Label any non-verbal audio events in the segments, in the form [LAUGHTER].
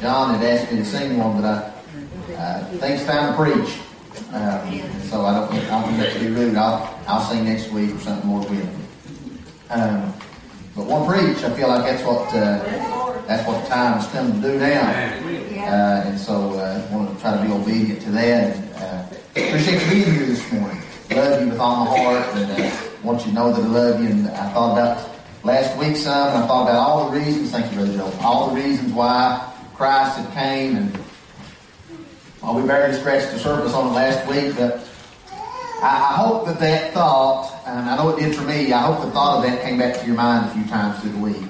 John had asked me to sing one, but I uh, think it's time to preach. Um, so I don't, I don't think that to be rude. I'll, I'll sing next week or something more with um, But one preach, I feel like that's what uh, that's what the time has come to do now. Uh, and so uh, I want to try to be obedient to that. And, uh, appreciate you being here this morning. Love you with all my heart, and uh, want you to know that I love you. And I thought about last week some, and I thought about all the reasons. Thank you, Brother Joe. All the reasons why Christ had came, and well, we barely scratched the surface on it last week, but I, I hope that that thought, and I know it did for me, I hope the thought of that came back to your mind a few times through the week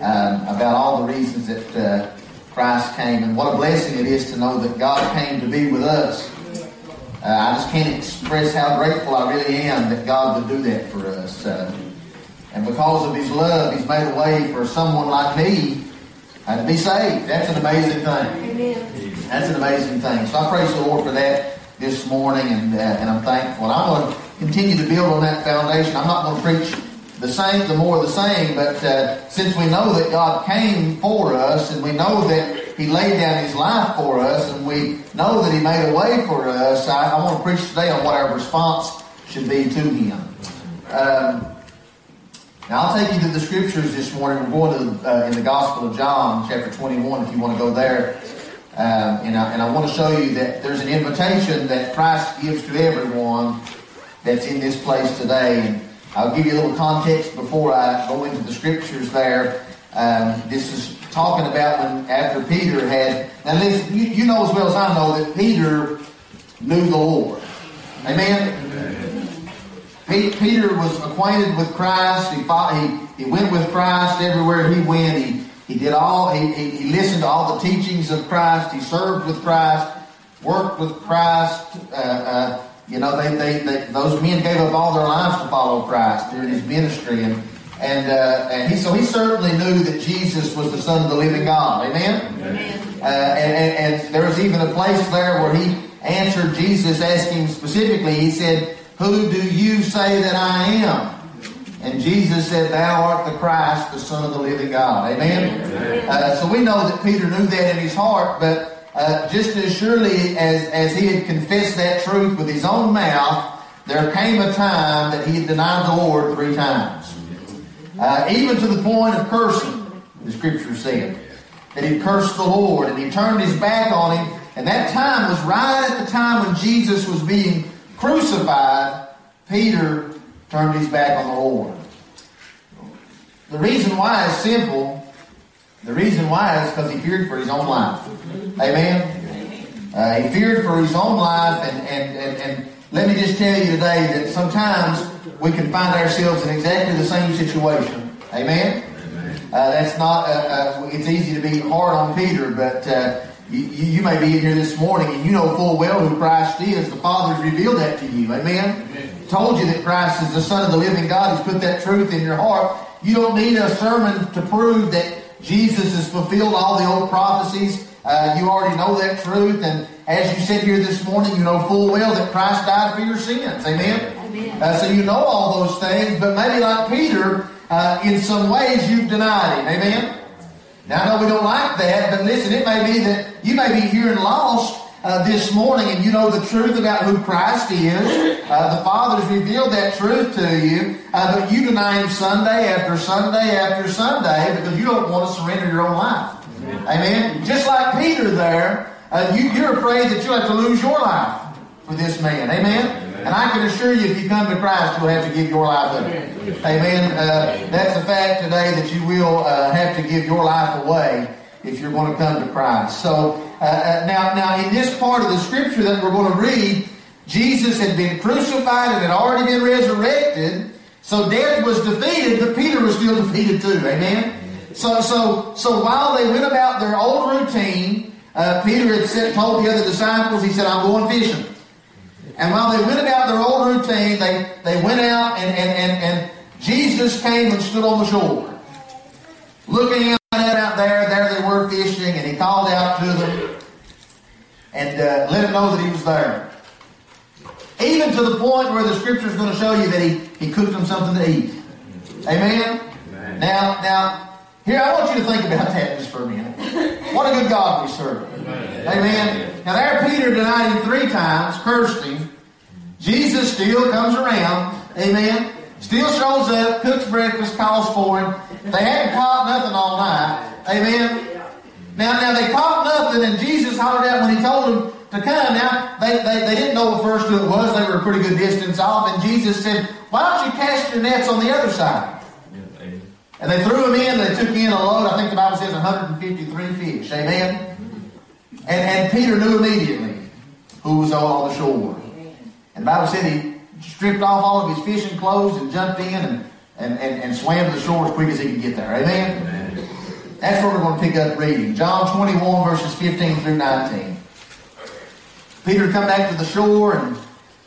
um, about all the reasons that uh, Christ came, and what a blessing it is to know that God came to be with us. Uh, I just can't express how grateful I really am that God would do that for us. Uh, and because of His love, He's made a way for someone like me uh, to be saved. That's an amazing thing. Amen. That's an amazing thing. So I praise the Lord for that this morning, and uh, and I'm thankful. And I'm going to continue to build on that foundation. I'm not going to preach the same, the more the same, but uh, since we know that God came for us, and we know that He laid down His life for us, and we know that He made a way for us, I, I want to preach today on what our response should be to Him. Um, now, I'll take you to the scriptures this morning. We're going to uh, in the Gospel of John, chapter 21, if you want to go there. Um, and, I, and I want to show you that there's an invitation that Christ gives to everyone that's in this place today. And I'll give you a little context before I go into the scriptures there. Um, this is talking about when after Peter had. Now, listen, you, you know as well as I know that Peter knew the Lord. Amen. Peter was acquainted with Christ. He, fought, he, he went with Christ everywhere he went. He, he did all, he, he, he listened to all the teachings of Christ. He served with Christ, worked with Christ. Uh, uh, you know, they, they, they, those men gave up all their lives to follow Christ during his ministry. And, and, uh, and he, so he certainly knew that Jesus was the Son of the living God. Amen? Amen. Uh, and, and, and there was even a place there where he answered Jesus, asking specifically, he said, who do you say that I am? And Jesus said, Thou art the Christ, the Son of the living God. Amen? Amen. Uh, so we know that Peter knew that in his heart, but uh, just as surely as, as he had confessed that truth with his own mouth, there came a time that he had denied the Lord three times. Uh, even to the point of cursing, the scripture said. That he cursed the Lord and he turned his back on him. And that time was right at the time when Jesus was being crucified, Peter turned his back on the Lord. The reason why is simple. The reason why is because he feared for his own life. Amen? Uh, he feared for his own life, and, and, and, and let me just tell you today that sometimes we can find ourselves in exactly the same situation. Amen? Uh, that's not, uh, uh it's easy to be hard on Peter, but you, you, may be in here this morning and you know full well who Christ is. The Father's revealed that to you. Amen? Amen. Told you that Christ is the Son of the living God. He's put that truth in your heart. You don't need a sermon to prove that Jesus has fulfilled all the old prophecies. Uh, you already know that truth. And as you sit here this morning, you know full well that Christ died for your sins. Amen? Amen. Uh, so you know all those things. But maybe like Peter, uh, in some ways you've denied him. Amen? Now, I know we don't like that, but listen, it may be that you may be hearing lost uh, this morning and you know the truth about who Christ is. Uh, the Father's revealed that truth to you, uh, but you deny Him Sunday after Sunday after Sunday because you don't want to surrender your own life. Amen. Amen. Just like Peter there, uh, you, you're afraid that you'll have to lose your life for this man. Amen. And I can assure you, if you come to Christ, you'll have to give your life up. Amen. Uh, that's a fact today that you will uh, have to give your life away if you're going to come to Christ. So uh, uh, now, now in this part of the scripture that we're going to read, Jesus had been crucified and had already been resurrected. So death was defeated, but Peter was still defeated too. Amen. So, so, so while they went about their old routine, uh, Peter had said, told the other disciples, he said, "I'm going fishing." And while they went about their old routine, they, they went out and, and, and, and Jesus came and stood on the shore. Looking out out there, there they were fishing, and he called out to them and uh, let them know that he was there. Even to the point where the scripture is going to show you that he, he cooked them something to eat. Amen? Amen. Now, now, Here, I want you to think about that just for a minute. What a good God we serve. Amen. Now there Peter denied him three times, cursed him. Jesus still comes around. Amen. Still shows up, cooks breakfast, calls for him. They hadn't caught nothing all night. Amen. Now, now they caught nothing, and Jesus hollered out when he told them to come. Now, they, they, they didn't know the first who it was. They were a pretty good distance off, and Jesus said, Why don't you cast your nets on the other side? And they threw them in, they took in a load, I think the Bible says 153 fish. Amen? And, and Peter knew immediately who was on the shore. And the Bible said he stripped off all of his fishing clothes and jumped in and, and, and, and swam to the shore as quick as he could get there. Amen? Amen. That's where we're going to pick up reading. John 21, verses 15 through 19. Peter come back to the shore and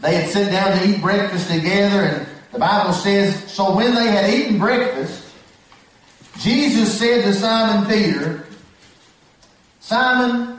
they had sat down to eat breakfast together. And the Bible says, So when they had eaten breakfast, Jesus said to Simon Peter, Simon,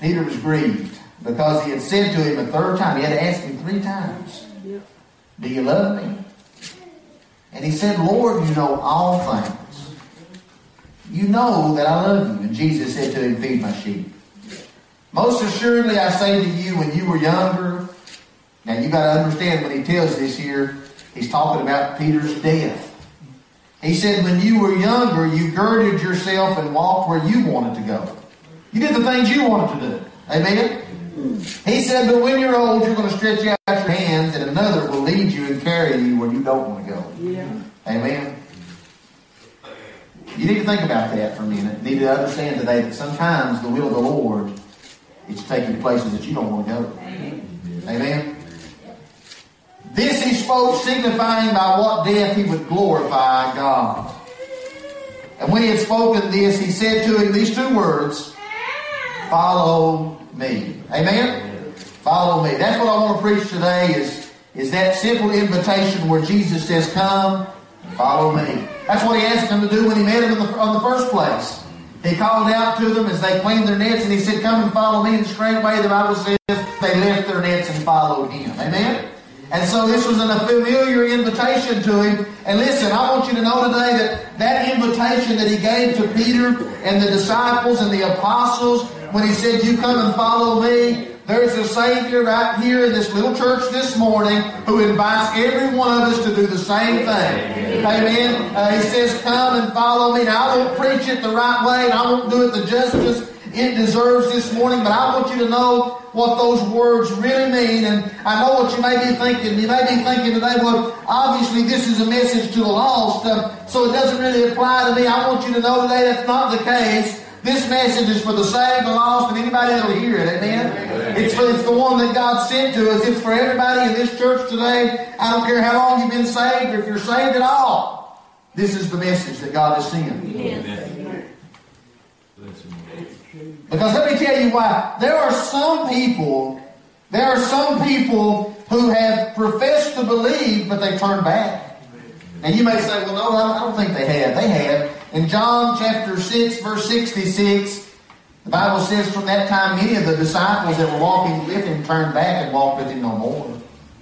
Peter was grieved because he had said to him a third time. He had to ask him three times, Do you love me? And he said, Lord, you know all things. You know that I love you. And Jesus said to him, Feed my sheep. Most assuredly, I say to you, when you were younger, now you got to understand when he tells this here, he's talking about Peter's death. He said, when you were younger, you girded yourself and walked where you wanted to go. You did the things you wanted to do. Amen? He said, but when you're old, you're going to stretch out your hands and another will lead you and carry you where you don't want to go. Yeah. Amen? You need to think about that for a minute. You need to understand today that sometimes the will of the Lord is to take you to places that you don't want to go. Amen? Amen? This he spoke, signifying by what death he would glorify God. And when he had spoken this, he said to him these two words Follow me. Amen? Follow me. That's what I want to preach today is, is that simple invitation where Jesus says, Come, follow me. That's what he asked them to do when he met them in the, in the first place. He called out to them as they cleaned their nets and he said, Come and follow me. And straightway the Bible says they left their nets and followed him. Amen? And so this was a familiar invitation to him. And listen, I want you to know today that that invitation that he gave to Peter and the disciples and the apostles when he said, You come and follow me, there's a Savior right here in this little church this morning who invites every one of us to do the same thing. Amen. Uh, he says, Come and follow me. Now, I won't preach it the right way and I won't do it the justice it deserves this morning, but I want you to know what those words really mean. And I know what you may be thinking. You may be thinking today, well, obviously this is a message to the lost, uh, so it doesn't really apply to me. I want you to know today that's not the case. This message is for the saved, the lost, and anybody that'll hear it. Amen. It's for it's the one that God sent to us. It's for everybody in this church today. I don't care how long you've been saved, or if you're saved at all. This is the message that God has sent. Yes. Because let me tell you why. There are some people, there are some people who have professed to believe, but they turn back. And you may say, well, no, I don't think they have. They have. In John chapter 6, verse 66, the Bible says from that time many of the disciples that were walking with him turned back and walked with him no more.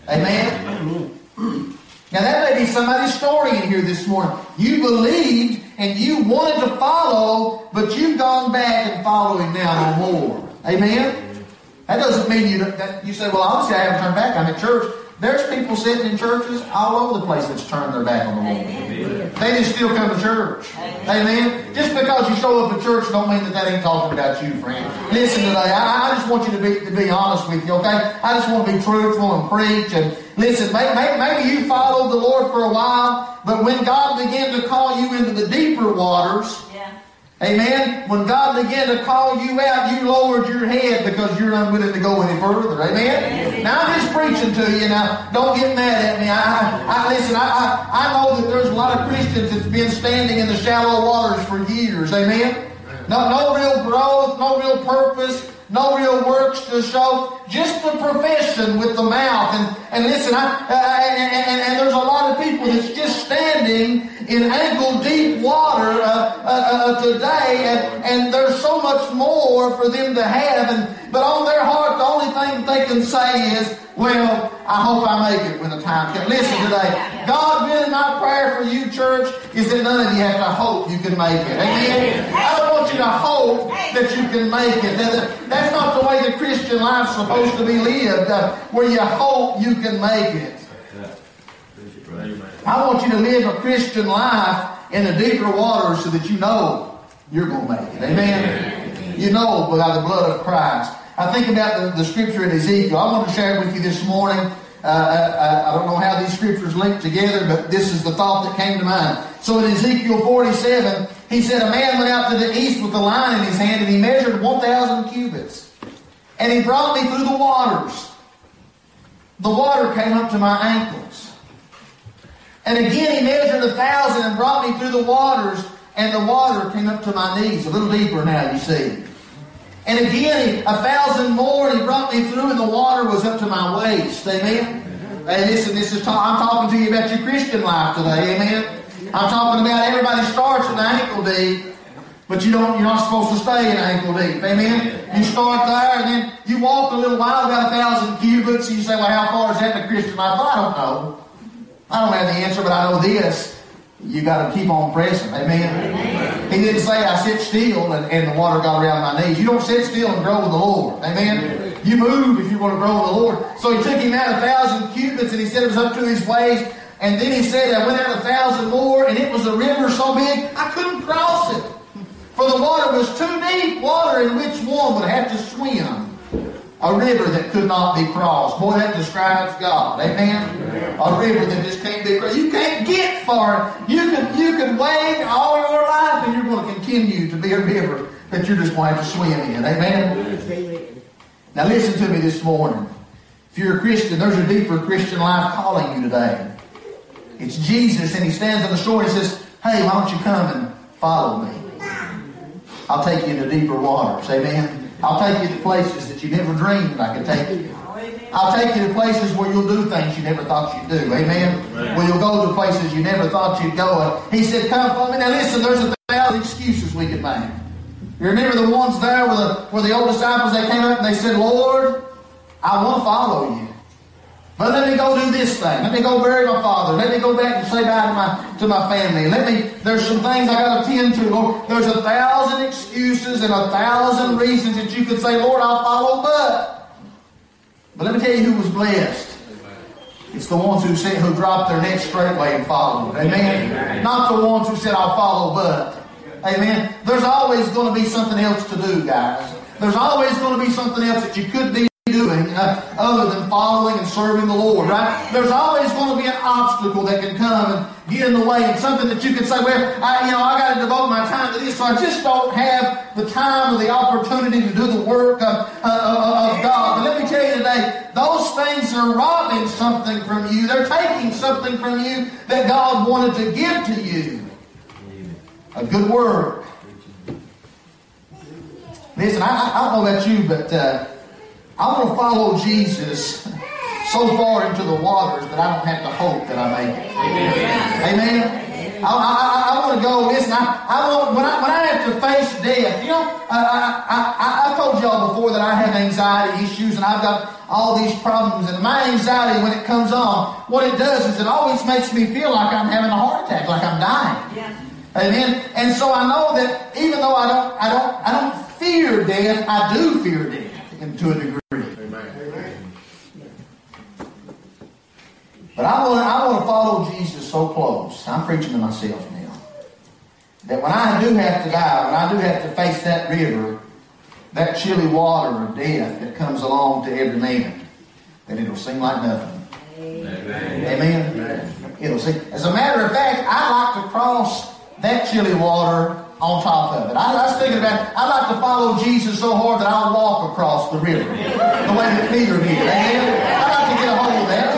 Amen? Now that may be somebody's story in here this morning. You believed and you wanted to follow, but you've gone back and following now no more. Amen? That doesn't mean you that you say, well, obviously I haven't turned back. I'm at church. There's people sitting in churches all over the place that's turned their back on the Lord. Amen. They just still come to church. Amen. Amen. Just because you show up at church don't mean that that ain't talking about you, friend. Listen today. I, I just want you to be to be honest with you, okay? I just want to be truthful and preach. And listen, maybe, maybe you followed the Lord for a while, but when God began to call you into the deeper waters, Amen. When God began to call you out, you lowered your head because you're unwilling to go any further. Amen. Amen. Now I'm just preaching to you. Now don't get mad at me. I, I listen. I, I, I know that there's a lot of Christians that's been standing in the shallow waters for years. Amen? No, no real growth, no real purpose, no real works to show, just the profession with the mouth. And, and listen, I, uh, and, and, and, there's a lot of people that's just standing in ankle deep water uh, uh, uh, today, and, and there's so much more for them to have. And but on their heart, the only thing they can say is, "Well, I hope I make it when the time comes." Listen today, God, really, my prayer for you, church, is that none of you have to hope you can make it. Amen. I don't want you to hope that you can make it. That's not the way the Christian life's supposed to be lived, uh, where you hope you can make it. I want you to live a Christian life in the deeper waters so that you know you're going to make it. Amen. You know by the blood of Christ. I think about the, the scripture in Ezekiel. I want to share with you this morning. Uh, I, uh, I, don't know how these scriptures link together, but this is the thought that came to mind. So in Ezekiel 47, he said, A man went out to the east with a line in his hand, and he measured 1,000 cubits. And he brought me through the waters. The water came up to my ankles. And again he measured a thousand and brought me through the waters, and the water came up to my knees. A little deeper now, you see. And again, a thousand more and he brought me through, and the water was up to my waist. Amen. Hey, listen, this is ta- I'm talking to you about your Christian life today. Amen. I'm talking about everybody starts at ankle deep, but you don't. You're not supposed to stay in ankle deep. Amen. You start there, and then you walk a little while, about a thousand cubits. And you say, "Well, how far is that in the Christian life?" Well, I don't know. I don't have the answer, but I know this. You got to keep on pressing. Amen. Amen. He didn't say I sit still and, and, the water got around my knees. You don't sit still and grow with the Lord. Amen. Amen. You move if you want to grow with the Lord. So he took him out a thousand cubits and he said it was up to his waist. And then he said I went out a thousand more and it was a river so big I couldn't cross it. For the water was too deep, water in which one would have to swim a river that could not be crossed. Boy, that describes God. Amen? A river that just can't be crossed. You can't get far. You can you can wade all your life and you're going to continue to be a river that you're just going to have to swim in. Amen? Now listen to me this morning. If you're a Christian, there's a deeper Christian life calling you today. It's Jesus and he stands on the shore and says, Hey, why don't you come and follow me? I'll take you into deeper waters. Amen? I'll take you to places that you never dreamed I could take you. I'll take you to places where you'll do things you never thought you'd do. Amen? Amen. Where you'll go to places you never thought you'd go. He said, Come follow me. Now listen, there's a thousand excuses we could make. You remember the ones there where the, where the old disciples, they came up and they said, Lord, I want to follow you. But let me go do this thing. Let me go bury my father. Let me go back and say bye to my to my family. Let me. There's some things I got to tend to, Lord. There's a thousand excuses and a thousand reasons that you could say, Lord, I'll follow, but. But let me tell you who was blessed. It's the ones who said who dropped their neck straightway and followed. Amen? Amen. Not the ones who said, I'll follow, but. Amen. There's always going to be something else to do, guys. There's always going to be something else that you could be uh, other than following and serving the Lord, right? There's always going to be an obstacle that can come and get in the way. It's something that you can say, well, I, you know, I got to devote my time to this, so I just don't have the time or the opportunity to do the work of, uh of God. But let me tell you today, those things are robbing something from you. They're taking something from you that God wanted to give to you. A good work. Listen, I, I don't know about you, but uh, I want to follow Jesus so far into the waters that I don't have to hope that I make it. Amen. Amen. I, I, I, want to go. Listen, I, I want when I when I have to face death. You know, I, I, I, told y'all before that I have anxiety issues and I've got all these problems. And my anxiety, when it comes on, what it does is it always makes me feel like I'm having a heart attack, like I'm dying. Yeah. Amen. And so I know that even though I don't, I don't, I don't fear death, I do fear death to a degree. But I want, I want to follow Jesus so close. I'm preaching to myself now. That when I do have to die, when I do have to face that river, that chilly water of death that comes along to every man, that it'll seem like nothing. Amen. Amen. Amen. It'll seem. As a matter of fact, I like to cross that chilly water on top of it. I, I was thinking about, I'd like to follow Jesus so hard that I'll walk across the river the way that Peter did. Amen. I like to get a hold of that.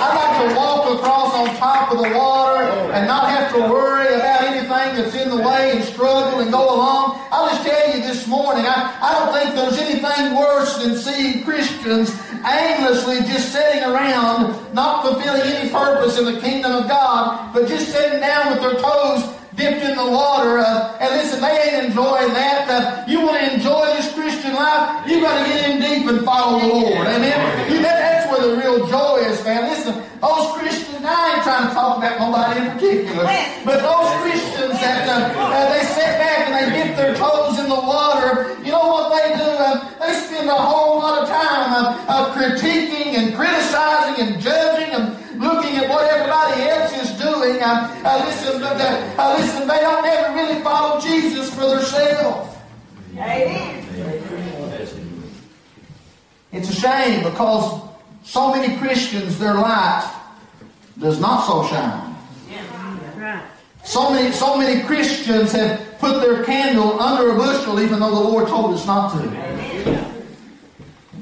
I'd like to walk across on top of the water and not have to worry about anything that's in the way and struggle and go along. I'll just tell you this morning, I, I don't think there's anything worse than seeing Christians aimlessly just sitting around, not fulfilling any purpose in the kingdom of God, but just sitting down with their toes dipped in the water. Uh, and listen, they ain't enjoying that. Uh, you want to enjoy this Christian life, you got to get in deep and follow the Lord. Amen. You, that, that's where the real joy is, man. Listen, those Christians, I ain't trying to talk about nobody in particular, but those Christians that uh, uh, they sit back and they dip their toes in the water, you know what they do? Uh, they spend a whole lot of time uh, critiquing and criticizing and judging and looking at what everybody else is doing. Uh, uh, listen, uh, listen, they don't ever really follow Jesus for themselves. Amen. It's a shame because so many Christians, their light does not so shine. So many, so many Christians have put their candle under a bushel, even though the Lord told us not to.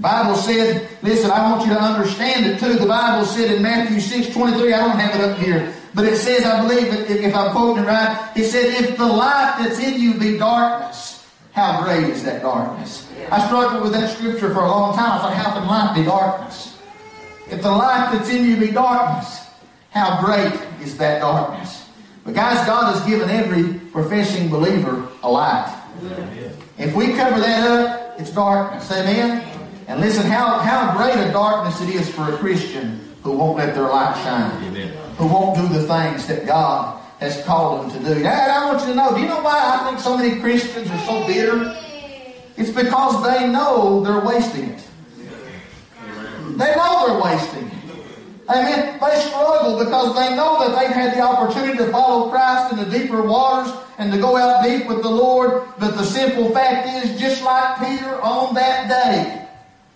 Bible said, listen, I want you to understand it too. The Bible said in Matthew 6 23, I don't have it up here, but it says, I believe, if I'm quoting it right, it said, if the light that's in you be darkness, how great is that darkness? I struggled with that scripture for a long time. I thought, how can light be darkness? If the light that's in you be darkness, how great is that darkness? But guys, God has given every professing believer a light. If we cover that up, it's darkness. Amen? And listen, how, how great a darkness it is for a Christian who won't let their light shine, Amen. Who won't do the things that God has called them to do. Dad, I want you to know, do you know why I think so many Christians are so bitter? It's because they know they're wasting it. They know they're wasting it. Amen. They struggle because they know that they've had the opportunity to follow Christ in the deeper waters and to go out deep with the Lord. But the simple fact is, just like Peter on that day,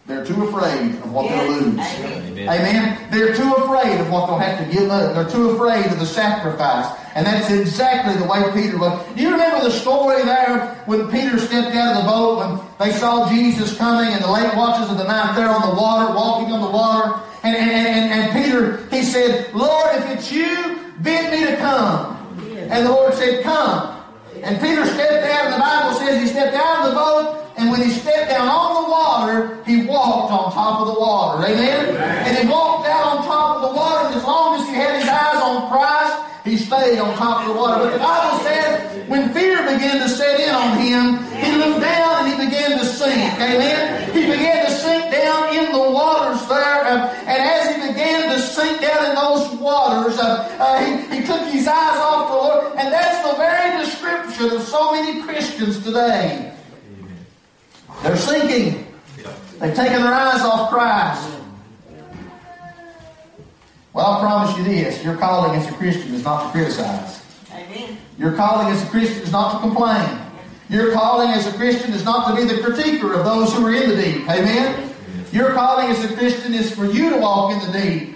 they're too afraid of what they'll lose. Amen. Amen. They're too afraid of what they'll have to give up. They're too afraid of the sacrifice. And that's exactly the way Peter was. Do you remember the story there when Peter stepped out of the boat when they saw Jesus coming in the late watches of the night there on the water, walking on the water? And, and, and, and Peter, he said, Lord, if it's you, bid me to come. And the Lord said, Come. And Peter stepped out, and the Bible says he stepped out of the boat and when he stepped down on the water, he walked on top of the water. Amen? Amen? And he walked out on top of the water, and as long as he had his eyes on Christ, he stayed on top of the water. But the Bible says when fear began to set in on him, he looked down and he began to sink. Amen? He began to sink down in the waters there. Uh, and as he began to sink down in those waters, uh, uh, he, he took his eyes off the Lord. And that's the very description of so many Christians today. They're sinking. They've taken their eyes off Christ. Well, I promise you this your calling as a Christian is not to criticize. Amen. Your calling as a Christian is not to complain. Your calling as a Christian is not to be the critiquer of those who are in the deep. Amen. Your calling as a Christian is for you to walk in the deep.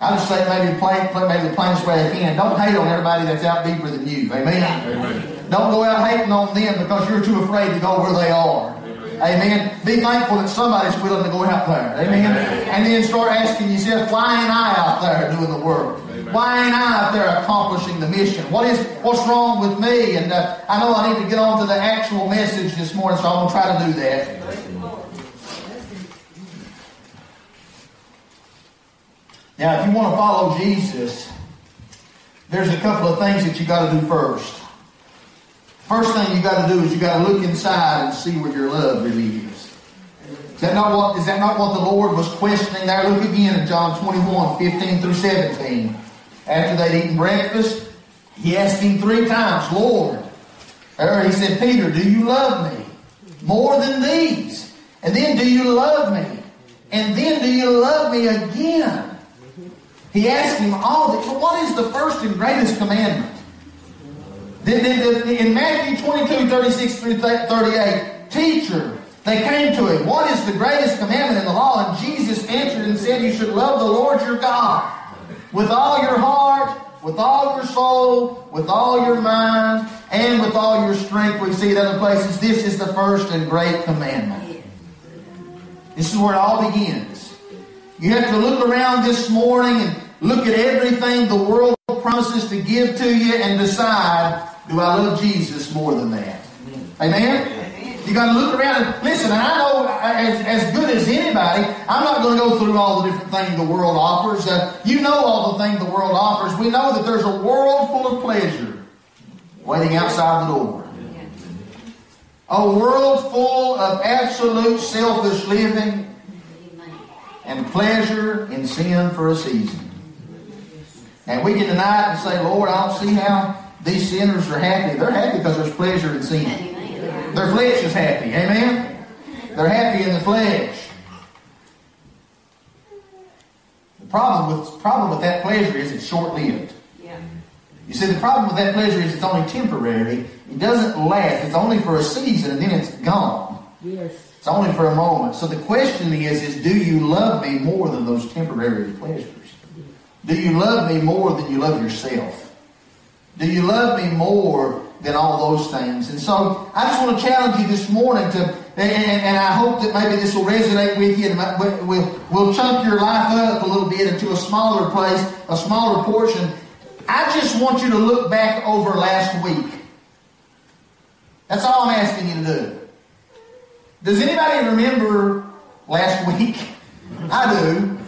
I just say maybe plain, maybe the plainest way I can. Don't hate on everybody that's out deeper than you. Amen. Amen. Don't go out hating on them because you're too afraid to go where they are. Amen. Be thankful that somebody's willing to go out there. Amen. And then start asking yourself, why ain't I out there doing the work? Why ain't I out there accomplishing the mission? What is what's wrong with me? And uh, I know I need to get on to the actual message this morning, so I'm going to try to do that. Now, if you want to follow Jesus, there's a couple of things that you got to do first. First thing you got to do is you got to look inside and see where your love really is. Is that not what is that not what the Lord was questioning there? Look again at John 21, 15 through 17. After they'd eaten breakfast, he asked him three times, Lord. Or he said, Peter, do you love me? More than these. And then do you love me? And then do you love me again? He asked him all this. What is the first and greatest commandment? In Matthew 22, 36 through 38, teacher, they came to him, what is the greatest commandment in the law? And Jesus answered and said, you should love the Lord your God with all your heart, with all your soul, with all your mind, and with all your strength. We see it other places. This is the first and great commandment. This is where it all begins. You have to look around this morning and look at everything the world promises to give to you and decide, do I love Jesus more than that? Amen? You got to look around and listen. And I know as, as good as anybody, I'm not going to go through all the different things the world offers. Uh, you know all the things the world offers. We know that there's a world full of pleasure waiting outside the door. A world full of absolute selfish living and pleasure in sin for a season. And we get tonight and say, Lord, I don't see how these sinners are happy. They're happy because there's pleasure in sin. Their flesh is happy. Amen? They're happy in the flesh. The problem with, problem with that pleasure is it's short lived. Yeah. You see, the problem with that pleasure is it's only temporary. It doesn't last. It's only for a season and then it's gone. Yes. It's only for a moment. So the question is, is do you love me more than those temporary pleasures? Do you love me more than you love yourself? Do you love me more than all those things. And so I just want to challenge you this morning to, and, and I hope that maybe this will resonate with you and we'll, we'll chunk your life up a little bit into a smaller place, a smaller portion. I just want you to look back over last week. That's all I'm asking you to do. Does anybody remember last week? [LAUGHS] I do.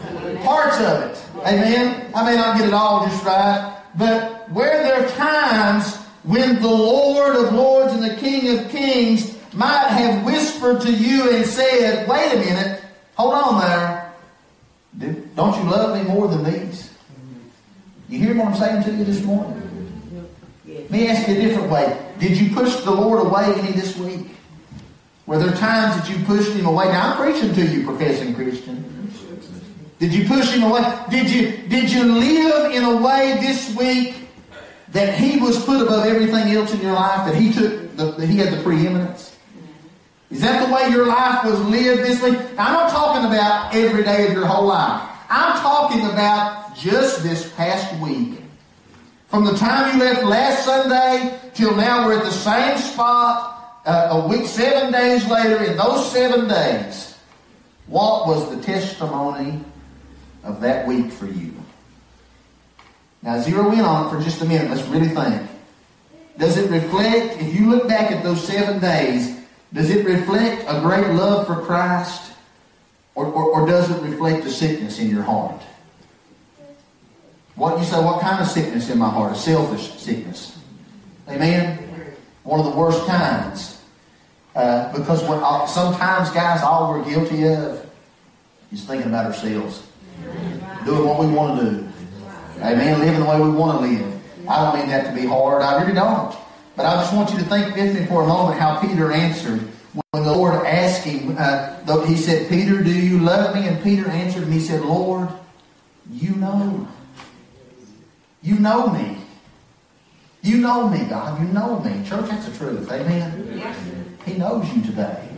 Parts of it. Amen. I may not get it all just right, but where there are times when the Lord of Lords and the King of Kings might have whispered to you and said, wait a minute, hold on there. Don't you love me more than these? You hear what I'm saying to you this morning? Let me ask you a different way. Did you push the Lord away any this week? Were there times that you pushed him away? Now I'm preaching to you, professing Christian. Did you push him away? Did you did you live in a way this week that he was put above everything else in your life, that he took, the, that he had the preeminence? Is that the way your life was lived this week? Now, I'm not talking about every day of your whole life. I'm talking about just this past week. From the time you left last Sunday till now, we're at the same spot uh, a week, seven days later. In those seven days, what was the testimony of that week for you? Now, zero in on for just a minute. Let's really think. Does it reflect, if you look back at those seven days, does it reflect a great love for Christ? Or, or, or does it reflect a sickness in your heart? What you say, what kind of sickness in my heart? A selfish sickness. Amen? One of the worst kinds. Uh, because all, sometimes, guys, all we're guilty of is thinking about ourselves. Doing what we want to do. Amen. Living the way we want to live. I don't mean that to be hard. I really don't. But I just want you to think with me for a moment how Peter answered when the Lord asked him. Uh, he said, Peter, do you love me? And Peter answered and he said, Lord, you know. You know me. You know me, God. You know me. Church, that's the truth. Amen. He knows you today.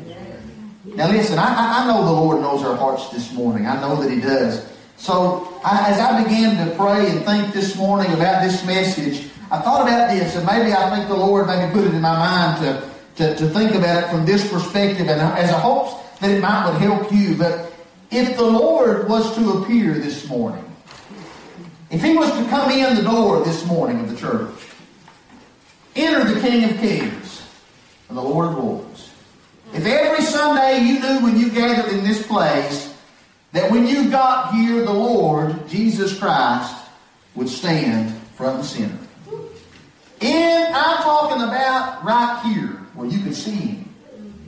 Now listen, I, I know the Lord knows our hearts this morning. I know that He does. So I, as I began to pray and think this morning about this message, I thought about this, and maybe I think the Lord maybe put it in my mind to, to, to think about it from this perspective, and as a hope that it might would help you. But if the Lord was to appear this morning, if He was to come in the door this morning of the church, enter the King of Kings and the Lord of Lords. If every Sunday you knew when you gathered in this place that when you got here, the Lord, Jesus Christ, would stand front and center. And I'm talking about right here, where you could see him.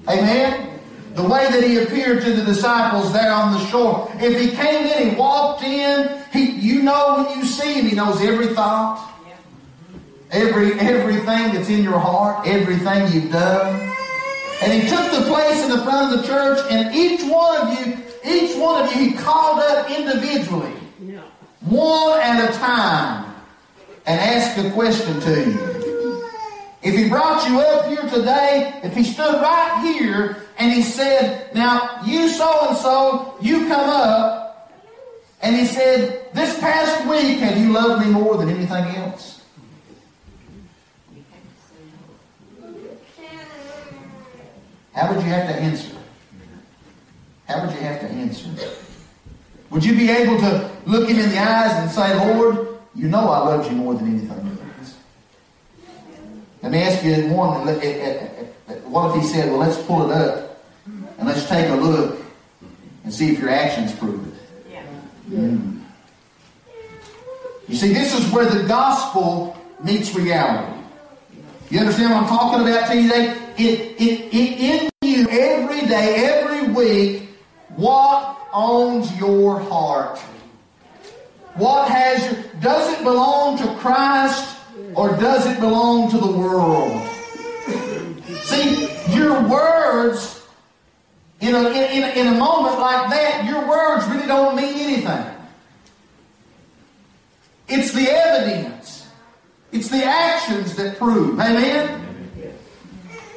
Amen? The way that he appeared to the disciples there on the shore. If he came in, he walked in, he, you know when you see him, he knows every thought. Every, everything that's in your heart, everything you've done. And he took the place in the front of the church, and each one of you each one of you he called up individually, one at a time, and asked a question to you. If he brought you up here today, if he stood right here and he said, Now, you so and so, you come up, and he said, This past week, have you loved me more than anything else? How would you have to answer? How would you have to answer? Would you be able to look him in the eyes and say, Lord, you know I love you more than anything else. Let me ask you one. Eh, eh, eh, what if he said, well, let's pull it up and let's take a look and see if your actions prove it? Yeah. Mm. You see, this is where the gospel meets reality. You understand what I'm talking about today? In you every day, every week, what owns your heart? What has your, does it belong to Christ or does it belong to the world? See, your words, in a, in, a, in a moment like that, your words really don't mean anything. It's the evidence. It's the actions that prove. Amen?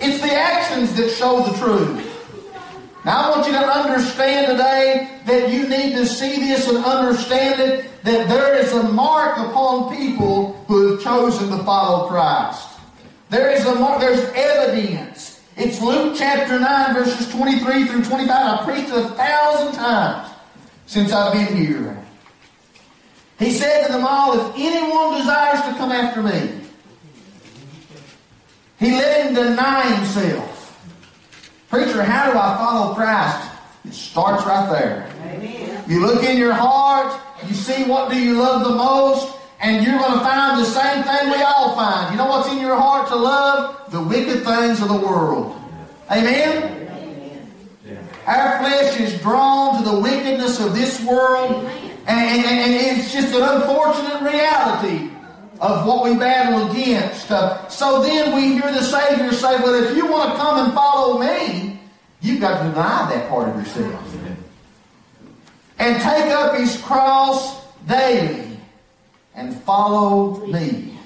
It's the actions that show the truth. Now I want you to understand today that you need to see this and understand it that there is a mark upon people who have chosen to follow Christ. There is a mark, there's evidence. It's Luke chapter 9, verses 23 through 25. I preached it a thousand times since I've been here. He said to them all, If anyone desires to come after me, he let him deny himself. Preacher, how do I follow Christ? It starts right there. Amen. You look in your heart, you see what do you love the most, and you're going to find the same thing we all find. You know what's in your heart to love? The wicked things of the world. Amen? Our flesh is drawn to the wickedness of this world and, and, and it's just an unfortunate reality of what we battle against. Uh, so then we hear the Savior say, Well, if you want to come and follow me, you've got to deny that part of yourself. And take up his cross daily and follow me.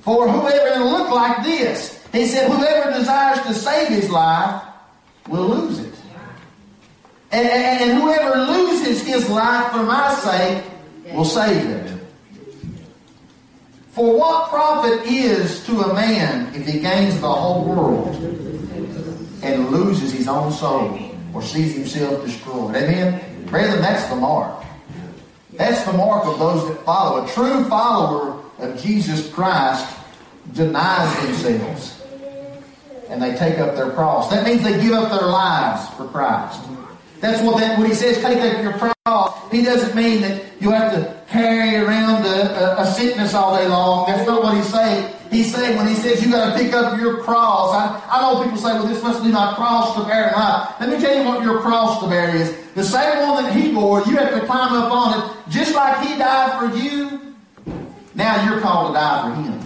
For whoever, look like this, he said, Whoever desires to save his life will lose it. And, and, and whoever loses his life for my sake will save it. For what profit is to a man if he gains the whole world and loses his own soul or sees himself destroyed? Amen? Brethren, that's the mark. That's the mark of those that follow. A true follower of Jesus Christ denies themselves and they take up their cross. That means they give up their lives for Christ. That's what that when he says take up your cross, he doesn't mean that you have to carry around a, a, a sickness all day long. That's not what he's saying. He's saying when he says you got to pick up your cross. I, I know people say, well, this must be my cross to bear in life. Let me tell you what your cross to bear is. The same one that he bore, you have to climb up on it. Just like he died for you, now you're called to die for him.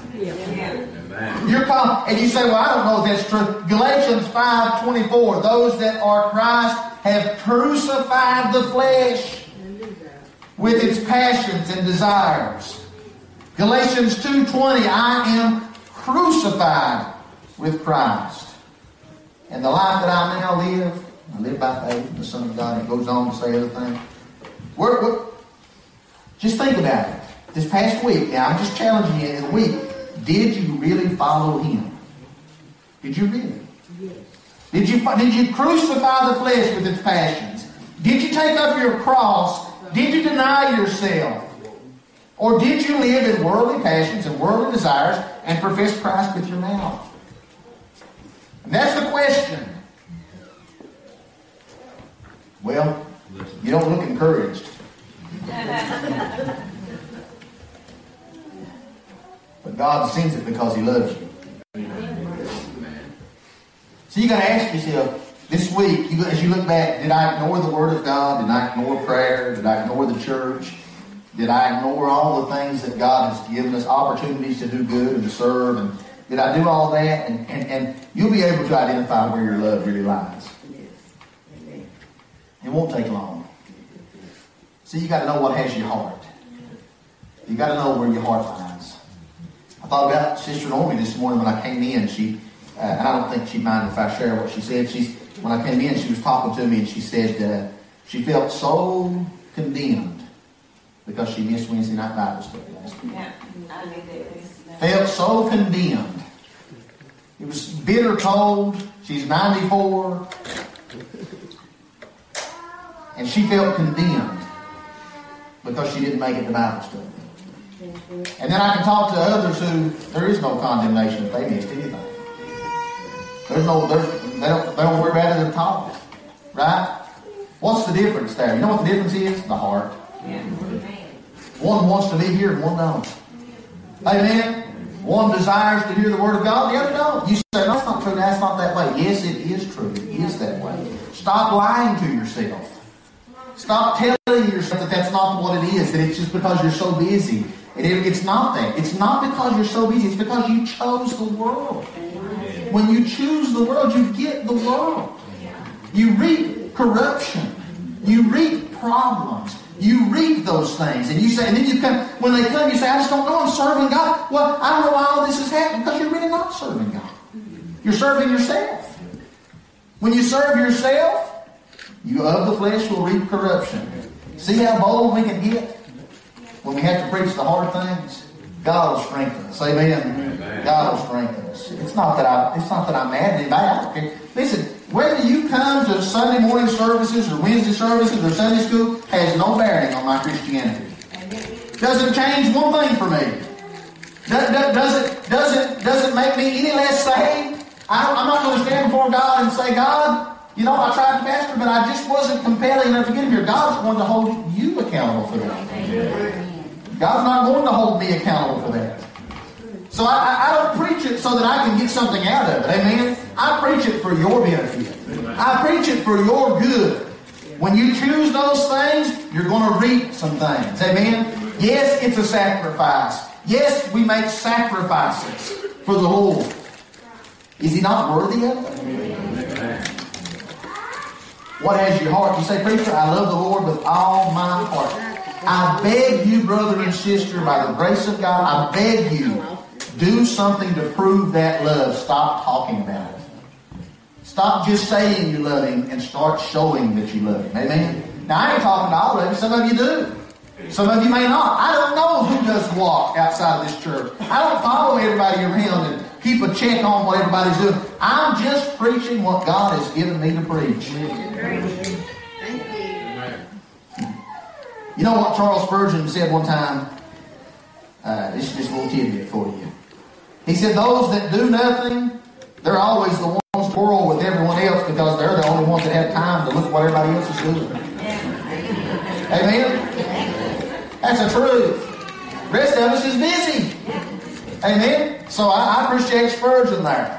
Yeah. You're called, and you say, well, I don't know if that's true. Galatians 5, 24, those that are Christ have crucified the flesh with its passions and desires. Galatians 2:20 I am crucified with Christ. And the life that I now live, I live by faith in the Son of God. It goes on to say other things. We're, we're, just think about it. This past week, now I'm just challenging you in a week. Did you really follow Him? Did you really? Yes. Did you, did you crucify the flesh with its passions? Did you take up your cross? Did you deny yourself? Or did you live in worldly passions and worldly desires and profess Christ with your mouth? And that's the question. Well, you don't look encouraged. [LAUGHS] but God sends it because He loves you. So you got to ask yourself this week, you, as you look back, did I ignore the Word of God? Did I ignore prayer? Did I ignore the church? Did I ignore all the things that God has given us, opportunities to do good and to serve? And did I do all that? And, and, and you'll be able to identify where your love really lies. It won't take long. So you got to know what has your heart. You got to know where your heart lies. Thought about Sister Normie this morning when I came in. She uh, and I don't think she'd mind if I share what she said. She's when I came in, she was talking to me, and she said uh, she felt so condemned because she missed Wednesday night Bible study last week. Yeah, I. Felt so condemned. It was bitter cold. She's 94. And she felt condemned. because she didn't make it to Bible study. And then I can talk to others who there is no condemnation if they missed anything. There's no, there's, they, don't, they don't worry about it at. Right? What's the difference there? You know what the difference is? The heart. One wants to be here and one don't. Amen? One desires to hear the Word of God, the other don't. You say, no, that's not true. That's not that way. Yes, it is true. It is that way. Stop lying to yourself. Stop telling yourself that that's not what it is, that it's just because you're so busy. It, it's nothing. It's not because you're so busy. It's because you chose the world. When you choose the world, you get the world. You reap corruption. You reap problems. You reap those things. And you say, and then you come, when they come, you say, I just don't know, I'm serving God. Well, I don't know why all this is happening because you're really not serving God. You're serving yourself. When you serve yourself, you of the flesh will reap corruption. See how bold we can get when we have to preach the hard things? God will strengthen us. Amen. Amen. God will strengthen us. It's not that I it's not that I'm mad at anybody. I don't care. Listen, whether you come to Sunday morning services or Wednesday services or Sunday school has no bearing on my Christianity. Doesn't change one thing for me. Doesn't doesn't doesn't make me any less saved. I, I'm not going to stand before God and say, God, you know, I tried to pastor, but I just wasn't compelling enough to get him here. God's going to hold you accountable for that. God's not going to hold me accountable for that. So I, I, don't preach it so that I can get something out of it. Amen. I preach it for your benefit. I preach it for your good. When you choose those things, you're going to reap some things. Amen. Yes, it's a sacrifice. Yes, we make sacrifices for the Lord. Is He not worthy of it? What has your heart? You say, preacher, I love the Lord with all my heart. I beg you, brother and sister, by the grace of God, I beg you, do something to prove that love. Stop talking about it. Stop just saying you love Him and start showing that you love Him. Amen? Now, I ain't talking to all of you. Some of you do. Some of you may not. I don't know who does walk outside of this church. I don't follow everybody around and keep a check on what everybody's doing. I'm just preaching what God has given me to preach. You know what Charles Spurgeon said one time? Uh, this is just a little tidbit for you. He said, Those that do nothing, they're always the ones quarrel with everyone else because they're the only ones that have time to look at what everybody else is doing. Amen? That's the truth. The rest of us is busy. Amen? So I, I appreciate Spurgeon there.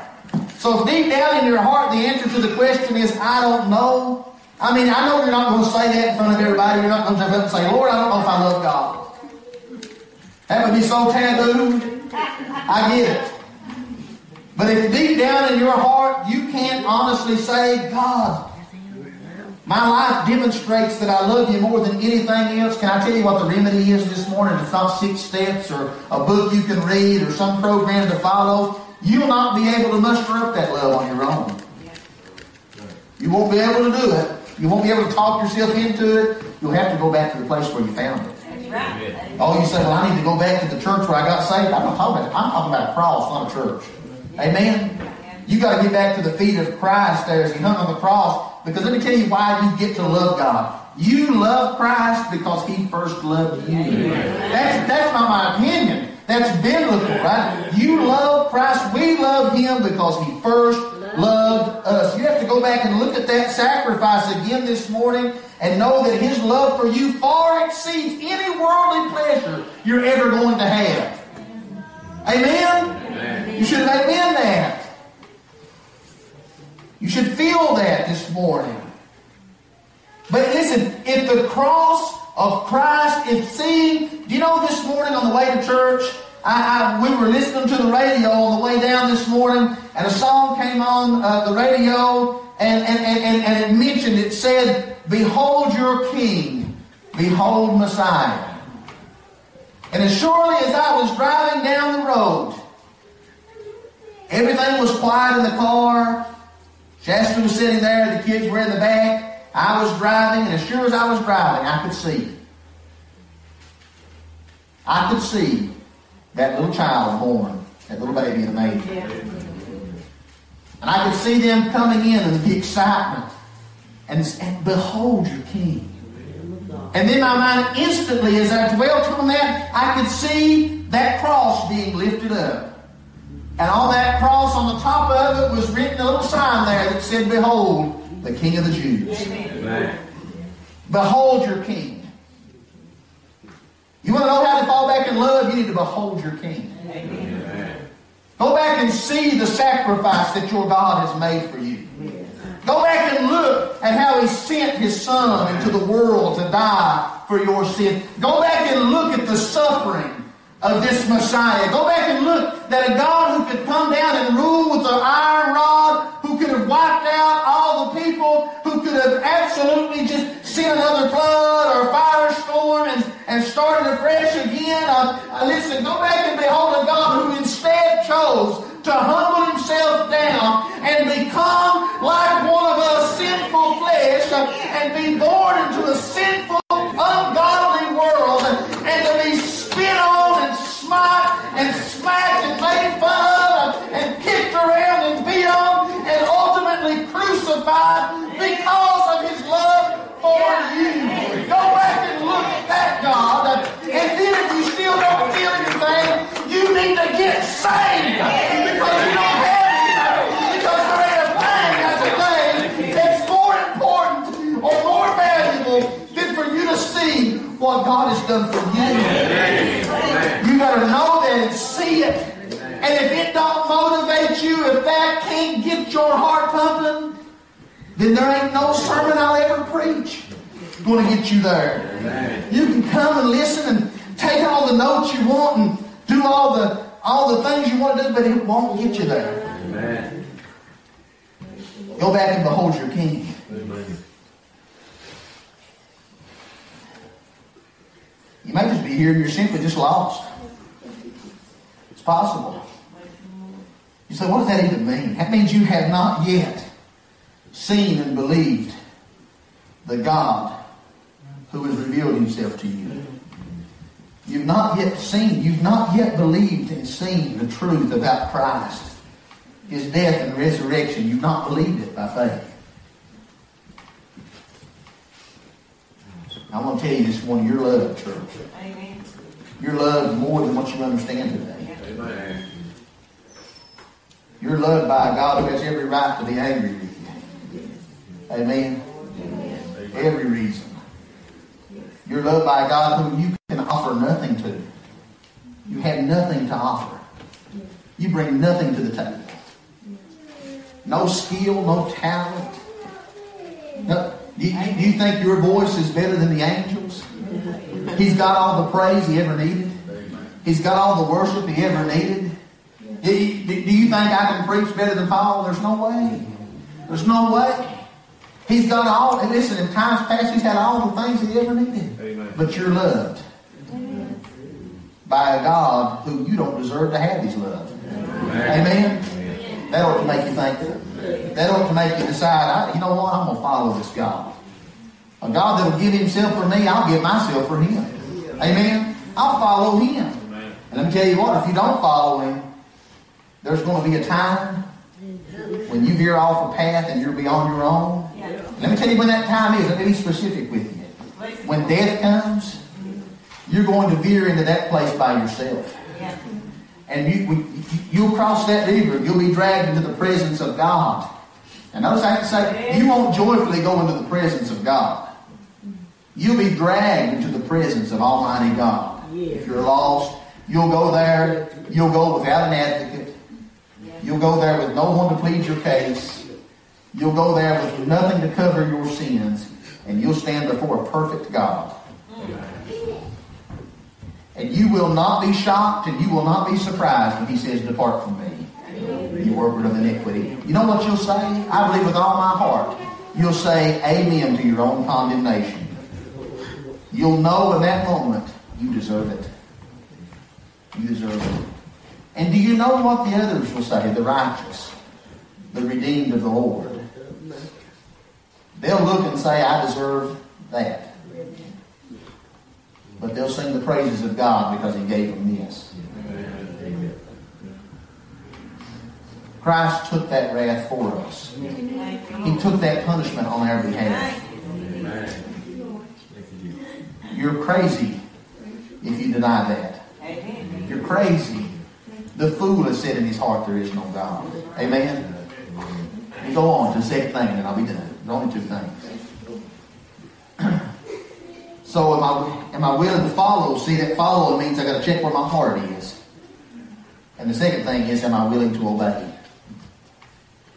So if deep down in your heart the answer to the question is, I don't know, I mean, I know you're not going to say that in front of everybody. You're not going to jump up and say, Lord, I don't know if I love God. That would be so taboo. I get it. But if deep down in your heart you can't honestly say, God, my life demonstrates that I love you more than anything else. Can I tell you what the remedy is this morning? It's not six steps or a book you can read or some program to follow. You'll not be able to muster up that love on your own. You won't be able to do it. You won't be able to talk yourself into it. You'll have to go back to the place where you found it. Oh, you say, well, I need to go back to the church where I got saved. I'm not talking about I'm talking about a cross, not a church. Amen? You got to get back to the feet of Christ there as he hung on the cross. Because let me tell you why you get to love God. You love Christ because he first loved you. That's, that's not my opinion. That's biblical, right? You love Christ. We love him because he first loved us. You have to go back and look at that sacrifice again this morning and know that His love for you far exceeds any worldly pleasure you're ever going to have. Amen? Amen. You should have amen that. You should feel that this morning. But listen, if the cross of Christ, is seen, do you know this morning on the way to church, I, I, we were listening to the radio on the way down this morning, and a song came on uh, the radio, and, and, and, and it mentioned, it said, Behold your King, behold Messiah. And as surely as I was driving down the road, everything was quiet in the car. Shasta was sitting there, the kids were in the back. I was driving, and as sure as I was driving, I could see. I could see that little child born, that little baby in the manger. Yeah. And I could see them coming in and the excitement. And, and behold your king. And then my mind instantly, as I dwelt on that, I could see that cross being lifted up. And on that cross, on the top of it, was written a little sign there that said, Behold, the King of the Jews. Amen. Behold your King. You want to know how to fall back in love? You need to behold your King. Amen. Go back and see the sacrifice that your God has made for you. Go back and look at how He sent His Son into the world to die for your sin. Go back and look at the suffering of this Messiah. Go back and look that a God who could come down and rule with an iron rod, who could have wiped out all the people, who could have absolutely just sent another flood or firestorm and, and started afresh again. Uh, uh, listen, go back and behold a God who instead chose to humble himself down and become like one of us sinful flesh uh, and be born into a sinful, ungodly world and to be spit on and smite and smacked and made fun of and kicked around and beat on and ultimately crucified because of his love for you. Go back and look at that God. And then if you still don't feel anything, you need to get saved because you don't have anything. Because there ain't a thing that's a thing that's more important or more valuable than for you to see what God has done for you. You got to know that and see it. And if it don't motivate you, if that can't get your heart pumping, then there ain't no sermon I'll ever preach going to get you there. Amen. You can come and listen and take all the notes you want and do all the all the things you want to do, but it won't get you there. Amen. Go back and behold your King. Amen. You may just be here and you're simply just lost. It's possible. You say, what does that even mean? That means you have not yet seen and believed the God who has revealed himself to you. You've not yet seen, you've not yet believed and seen the truth about Christ, his death and resurrection. You've not believed it by faith. I want to tell you this one, you're loved, church. Amen. You're loved more than what you understand today. Amen. You're loved by a God who has every right to be angry with you. Amen. Amen. Every reason. You're loved by a God whom you can offer nothing to. You have nothing to offer. You bring nothing to the table. No skill, no talent. No, do, you, do you think your voice is better than the angels? He's got all the praise he ever needed. He's got all the worship he ever needed. Do you, do you think I can preach better than Paul? There's no way. There's no way. He's got all, and listen, in times past, he's had all the things he ever needed. Amen. But you're loved Amen. by a God who you don't deserve to have his love. Amen. Amen. That ought to make you thankful. That ought to make you decide, you know what, I'm going to follow this God. A God that will give himself for me, I'll give myself for him. Amen. I'll follow him. And let me tell you what, if you don't follow him, there's going to be a time when you veer off a path and you're beyond your own. Let me tell you when that time is. Let me be specific with you. When death comes, you're going to veer into that place by yourself. And you, you'll cross that river. You'll be dragged into the presence of God. And notice I can say, you won't joyfully go into the presence of God. You'll be dragged into the presence of Almighty God. If you're lost, you'll go there. You'll go without an advocate. You'll go there with no one to plead your case. You'll go there with nothing to cover your sins, and you'll stand before a perfect God. And you will not be shocked and you will not be surprised when he says, Depart from me, you worker of iniquity. You know what you'll say? I believe with all my heart. You'll say amen to your own condemnation. You'll know in that moment you deserve it. You deserve it. And do you know what the others will say? The righteous, the redeemed of the Lord. They'll look and say, I deserve that. But they'll sing the praises of God because He gave them this. Christ took that wrath for us. He took that punishment on our behalf. You're crazy if you deny that. You're crazy. The fool has said in his heart there is no God. Amen. Go on to the second thing, and I'll be done. There's only two things. [CLEARS THROAT] so am I am I willing to follow? See that follow means I got to check where my heart is. And the second thing is, am I willing to obey?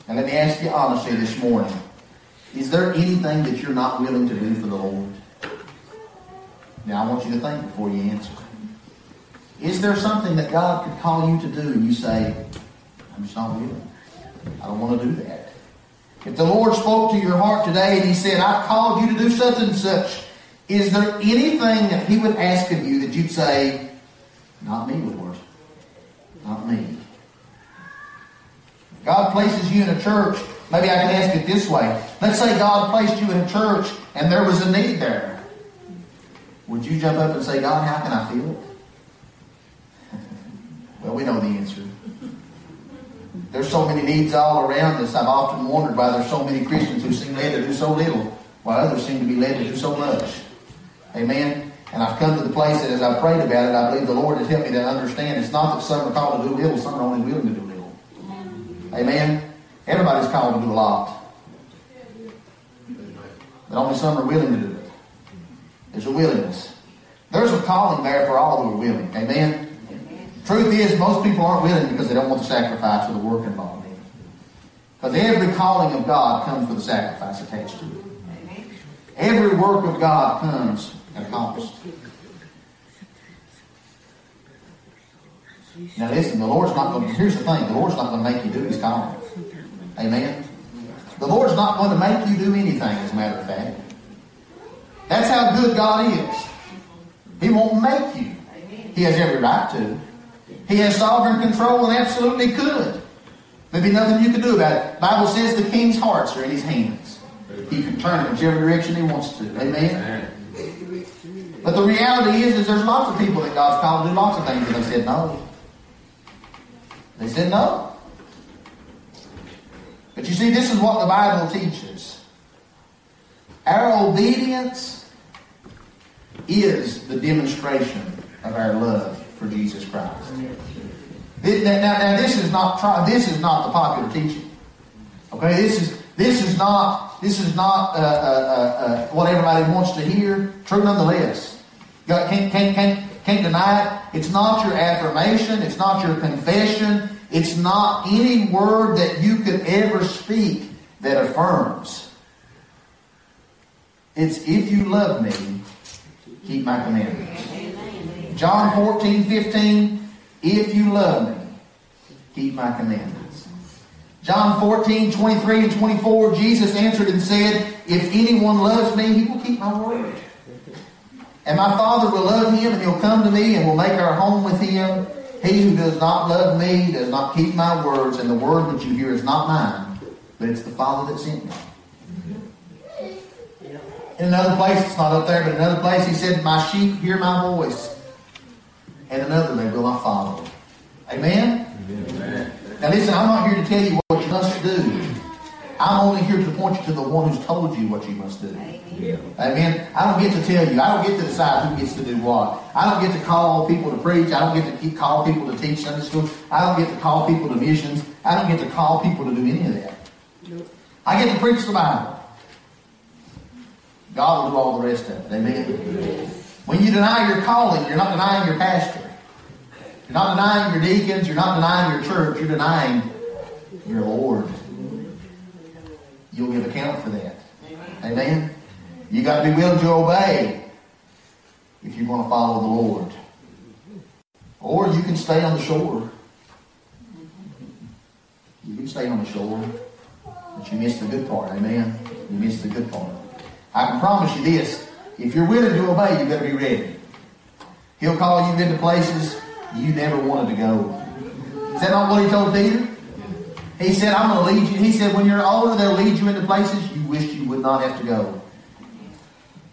And let me ask you honestly this morning. Is there anything that you're not willing to do for the Lord? Now I want you to think before you answer. Is there something that God could call you to do and you say, I'm just not willing. I don't want to do that. If the Lord spoke to your heart today and He said, I've called you to do such and such, is there anything that He would ask of you that you'd say, Not me, Lord. Not me. God places you in a church, maybe I can ask it this way. Let's say God placed you in a church and there was a need there. Would you jump up and say, God, how can I feel it? Well, we know the answer. There's so many needs all around us. I've often wondered why there's so many Christians who seem led to do so little, while others seem to be led to do so much. Amen. And I've come to the place that as I've prayed about it, I believe the Lord has helped me to understand it's not that some are called to do little, some are only willing to do little. Amen. Everybody's called to do a lot. But only some are willing to do it. There's a willingness. There's a calling there for all who are willing. Amen. Truth is, most people aren't willing because they don't want the sacrifice or the work involved in it. Because every calling of God comes with a sacrifice attached to it. Every work of God comes at a cost. Now listen, the Lord's not going to, here's the thing, the Lord's not going to make you do His calling. Amen? The Lord's not going to make you do anything, as a matter of fact. That's how good God is. He won't make you. He has every right to. He has sovereign control and absolutely could. There'd be nothing you could do about it. Bible says the king's hearts are in his hands. He can turn it in whichever direction he wants to. Amen? But the reality is, is there's lots of people that God's called to do lots of things, and they said no. They said no. But you see, this is what the Bible teaches. Our obedience is the demonstration of our love for Jesus Christ. Now, now, this is not this is not the popular teaching. Okay, this is this is not this is not uh, uh, uh, uh what everybody wants to hear. True, nonetheless. God can't, can't, can't, can't deny it. It's not your affirmation. It's not your confession. It's not any word that you could ever speak that affirms. It's if you love me, keep my commandments. John 14, 15, if you love me, keep my commandments. John 14, 23 and 24, Jesus answered and said, If anyone loves me, he will keep my word. And my Father will love him, and he'll come to me, and will make our home with him. He who does not love me does not keep my words, and the word which you hear is not mine, but it's the Father that sent me. In another place, it's not up there, but in another place, he said, My sheep hear my voice and another they will not follow. Amen? Amen? Now listen, I'm not here to tell you what you must do. I'm only here to point you to the one who's told you what you must do. Amen. I don't get to tell you. I don't get to decide who gets to do what. I don't get to call people to preach. I don't get to call people to teach Sunday school. I don't get to call people to missions. I don't get to call people to do any of that. I get to preach the Bible. God will do all the rest of it. Amen. When you deny your calling, you're not denying your pastor. You're not denying your deacons. You're not denying your church. You're denying your Lord. You'll give account for that. Amen. You got to be willing to obey if you want to follow the Lord. Or you can stay on the shore. You can stay on the shore, but you miss the good part. Amen. You miss the good part. I can promise you this. If you're willing to obey, you better be ready. He'll call you into places you never wanted to go. Is that not what he told Peter? He said, I'm going to lead you. He said, when you're older, they'll lead you into places you wish you would not have to go.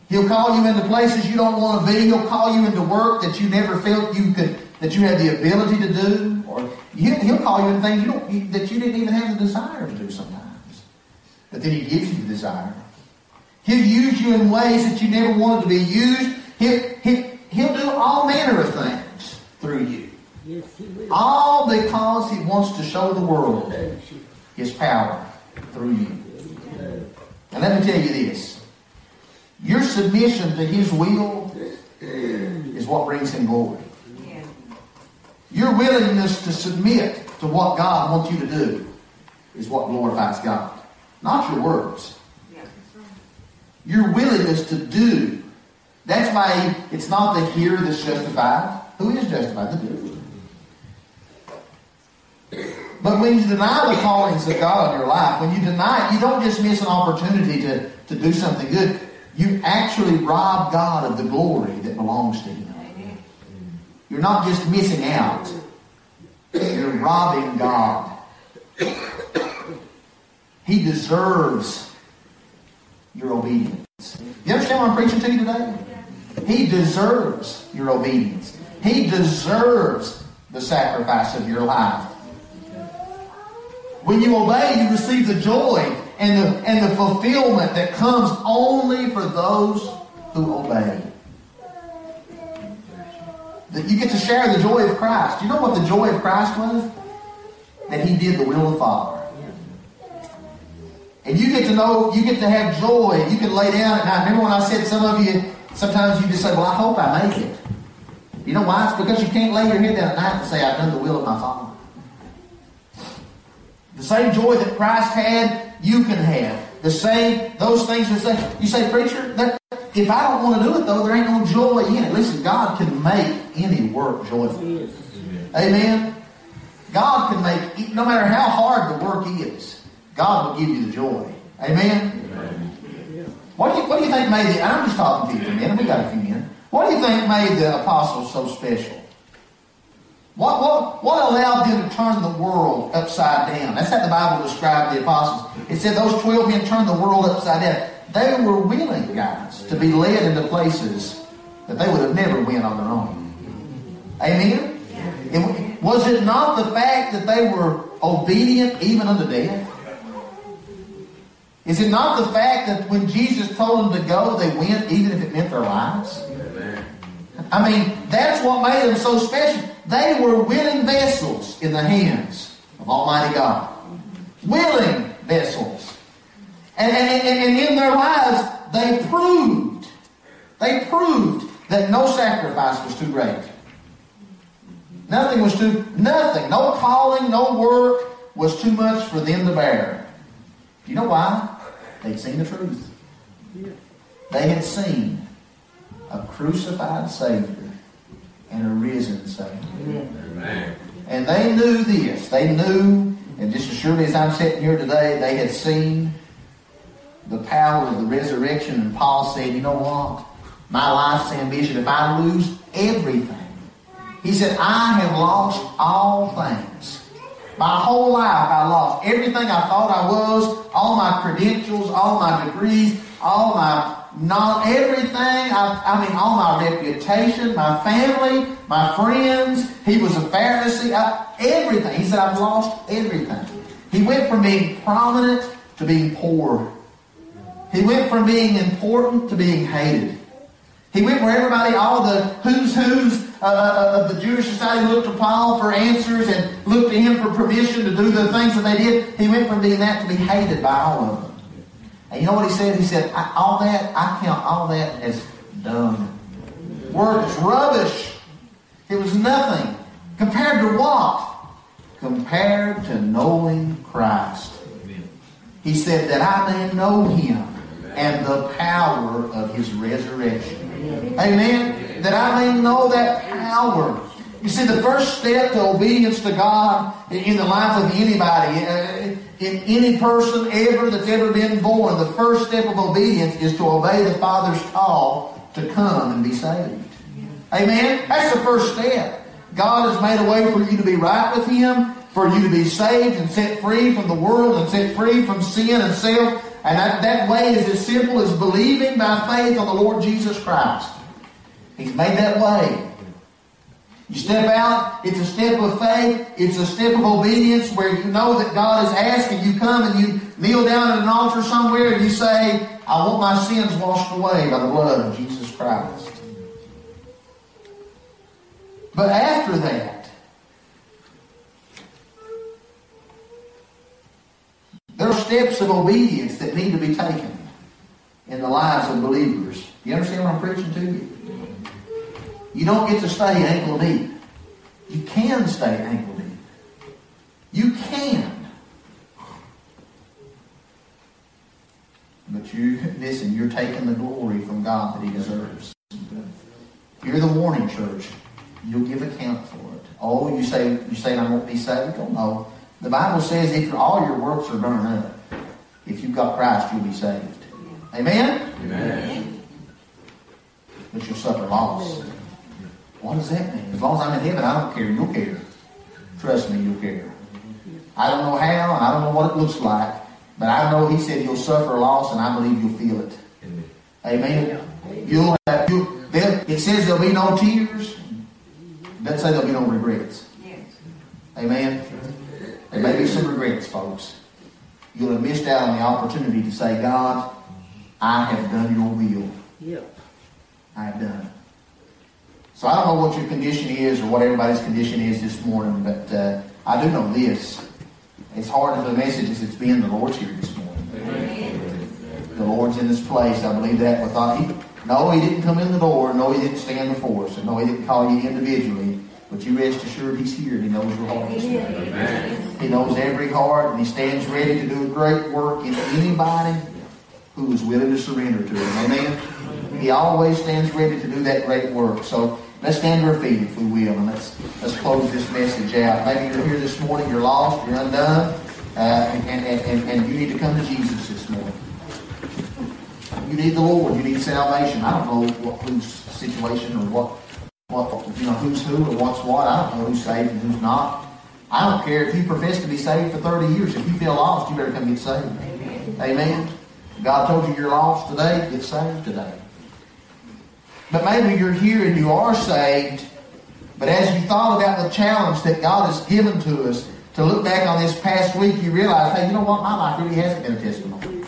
He'll call you into places you don't want to be. He'll call you into work that you never felt you could, that you had the ability to do. Or he'll call you into things you don't, that you didn't even have the desire to do sometimes. But then he gives you the desire. He'll use you in ways that you never wanted to be used. He'll, he'll, he'll do all manner of things through you. Yes, he will. All because he wants to show the world his power through you. And let me tell you this. Your submission to his will is what brings him glory. Your willingness to submit to what God wants you to do is what glorifies God. Not your words. Your willingness to do. That's why it's not the hearer that's justified. Who is justified? The doer. But when you deny the callings of God in your life, when you deny it, you don't just miss an opportunity to, to do something good. You actually rob God of the glory that belongs to Him. You're not just missing out. You're robbing God. He deserves your obedience. You understand what I'm preaching to you today? He deserves your obedience. He deserves the sacrifice of your life. When you obey, you receive the joy and the, and the fulfillment that comes only for those who obey. That you get to share the joy of Christ. You know what the joy of Christ was? That he did the will of the Father. And you get to know, you get to have joy. You can lay down at night. Remember when I said some of you, sometimes you just say, well, I hope I make it. You know why? It's because you can't lay your head down at night and say, I've done the will of my Father. The same joy that Christ had, you can have. The same, those things that say, you say, preacher, that, if I don't want to do it though, there ain't no joy in it. Listen, God can make any work joyful. Yes. Amen. God can make, no matter how hard the work is, God will give you the joy. Amen. What do you What do you think made the? I'm just talking to you for a minute. We got a few minutes. What do you think made the apostles so special? What what what allowed them to turn the world upside down? That's how the Bible described the apostles. It said those twelve men turned the world upside down. They were willing, guys, to be led into places that they would have never went on their own. Amen. It- was it not the fact that they were obedient even unto death? Is it not the fact that when Jesus told them to go, they went even if it meant their lives? I mean, that's what made them so special. They were willing vessels in the hands of Almighty God. Willing vessels. And, and, and, and in their lives, they proved, they proved that no sacrifice was too great. Nothing was too, nothing, no calling, no work was too much for them to bear. Do you know why? They'd seen the truth. They had seen a crucified Savior and a risen Savior. And they knew this. They knew, and just as surely as I'm sitting here today, they had seen the power of the resurrection. And Paul said, You know what? My life's ambition, if I lose everything, he said, I have lost all things. My whole life I lost everything I thought I was, all my credentials, all my degrees, all my not everything. I, I mean, all my reputation, my family, my friends. He was a Pharisee. I, everything. He said, I've lost everything. He went from being prominent to being poor. He went from being important to being hated. He went where everybody, all the who's who's uh, uh, of the Jewish society looked to Paul for answers and looked to him for permission to do the things that they did. He went from being that to be hated by all of them. And you know what he said? He said, all that, I count all that as. Word is rubbish. It was nothing. Compared to what? Compared to knowing Christ. He said that I may know him and the power of his resurrection. Amen. That I may know that power. You see, the first step to obedience to God in the life of anybody, uh, in any person ever that's ever been born, the first step of obedience is to obey the Father's call to come and be saved. Amen? That's the first step. God has made a way for you to be right with Him, for you to be saved and set free from the world and set free from sin and self. And that, that way is as simple as believing by faith on the Lord Jesus Christ. He's made that way. You step out, it's a step of faith, it's a step of obedience where you know that God is asking. You come and you kneel down at an altar somewhere and you say, I want my sins washed away by the blood of Jesus Christ. But after that, there are steps of obedience that need to be taken in the lives of believers. You understand what I'm preaching to you? You don't get to stay ankle deep. You can stay ankle deep. You can. But you, listen, you're taking the glory from God that He deserves. You're the warning church. You'll give account for it. Oh, you say you say I won't be saved? Oh no. The Bible says if all your works are burned up, if you've got Christ, you'll be saved. Amen? Amen. But you'll suffer loss. What does that mean? As long as I'm in heaven, I don't care. You'll care. Trust me, you'll care. I don't know how, and I don't know what it looks like, but I know He said you'll suffer loss, and I believe you'll feel it. Amen. You'll have, you it says there'll be no tears. It doesn't say there'll be no regrets. Amen. There may be some regrets, folks. You'll have missed out on the opportunity to say, God, I have done your will. Yep. I have done it. So I don't know what your condition is or what everybody's condition is this morning, but uh, I do know this. It's hard for the message as it's been the Lord's here this morning. Amen. The Lord's in this place. I believe that without He no, He didn't come in the door. No, He didn't stand before us. And no, He didn't call you individually. But you rest assured He's here. He knows your heart. Amen. He knows every heart, and He stands ready to do a great work in anybody who is willing to surrender to Him. Amen. He always stands ready to do that great work. So Let's stand to our feet if we will, and let's let's close this message out. Maybe you're here this morning, you're lost, you're undone, uh, and, and, and, and you need to come to Jesus this morning. You need the Lord. You need salvation. I don't know what whose situation or what what you know who's who or what's what. I don't know who's saved and who's not. I don't care if you profess to be saved for 30 years. If you feel lost, you better come get saved. Amen. Amen. God told you you're lost today. Get saved today. But maybe you're here and you are saved, but as you thought about the challenge that God has given to us to look back on this past week, you realize, hey, you know what? My life really hasn't been a testimony.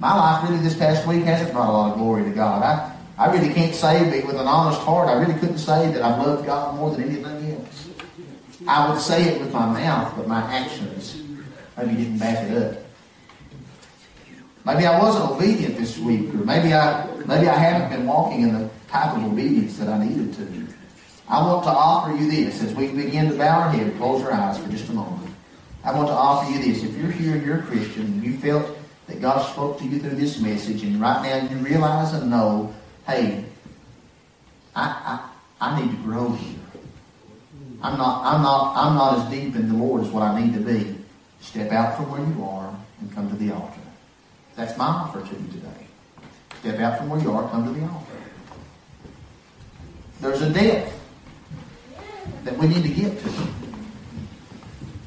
My life really this past week hasn't brought a lot of glory to God. I, I really can't say it with an honest heart. I really couldn't say that I love God more than anything else. I would say it with my mouth, but my actions maybe didn't back it up. Maybe I wasn't obedient this week, or maybe I maybe I haven't been walking in the type of obedience that I needed to. I want to offer you this as we begin to bow our head, close our eyes for just a moment. I want to offer you this. If you're here and you're a Christian and you felt that God spoke to you through this message, and right now you realize and know, hey, I, I, I need to grow here. I'm not, I'm not, I'm not as deep in the Lord as what I need to be. Step out from where you are and come to the altar. That's my offer to you today. Step out from where you are, come to the altar. There's a depth that we need to get to.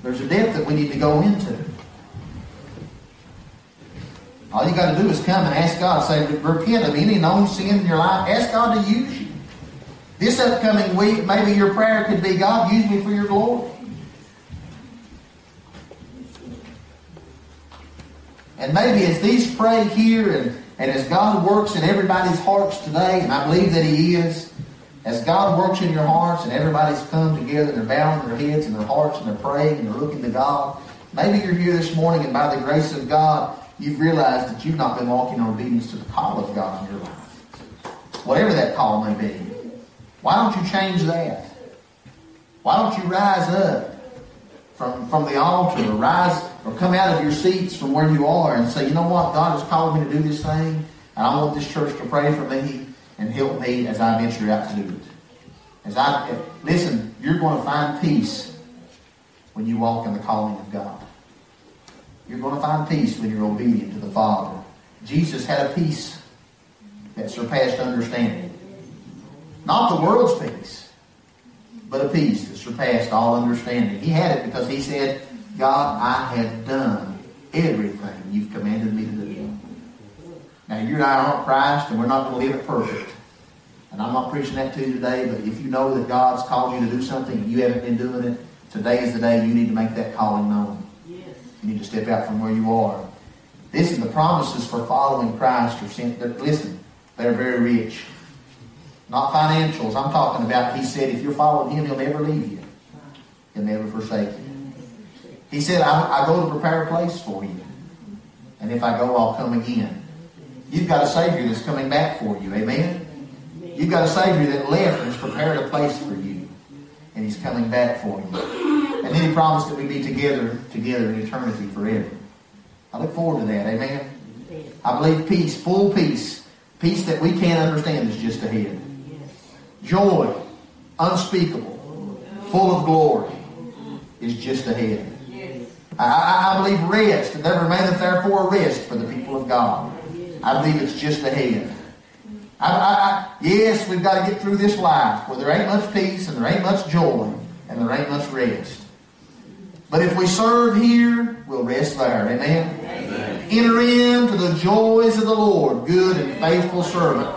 There's a depth that we need to go into. All you got to do is come and ask God. Say, repent of any known sin in your life. Ask God to use you. This upcoming week, maybe your prayer could be, God, use me for your glory. And maybe as these pray here and, and as God works in everybody's hearts today, and I believe that He is, as God works in your hearts and everybody's come together and they're bowing their heads and their hearts and they're praying and they're looking to God, maybe you're here this morning and by the grace of God, you've realized that you've not been walking in obedience to the call of God in your life. Whatever that call may be. Why don't you change that? Why don't you rise up from, from the altar rise or come out of your seats from where you are and say, you know what, God has called me to do this thing, and I want this church to pray for me and help me as I venture out to do it. As I listen, you're going to find peace when you walk in the calling of God. You're going to find peace when you're obedient to the Father. Jesus had a peace that surpassed understanding. Not the world's peace, but a peace that surpassed all understanding. He had it because he said, God, I have done everything you've commanded me to do. Now, you and I aren't Christ, and we're not going to live it perfect. And I'm not preaching that to you today, but if you know that God's called you to do something and you haven't been doing it, today is the day you need to make that calling known. Yes. You need to step out from where you are. This is the promises for following Christ are sent. Listen, they're very rich. Not financials. I'm talking about, he said, if you're following him, he'll never leave you. He'll never forsake you. He said, I, I go to prepare a place for you. And if I go, I'll come again. You've got a Savior that's coming back for you. Amen? You've got a Savior that left and has prepared a place for you. And He's coming back for you. And then He promised that we'd be together, together in eternity forever. I look forward to that. Amen? I believe peace, full peace, peace that we can't understand is just ahead. Joy, unspeakable, full of glory, is just ahead. I, I, believe rest, and there remaineth therefore rest for the people of God. I believe it's just ahead. I, I, yes, we've got to get through this life where there ain't much peace and there ain't much joy and there ain't much rest. But if we serve here, we'll rest there. Amen? Amen. Enter into the joys of the Lord, good and faithful servant.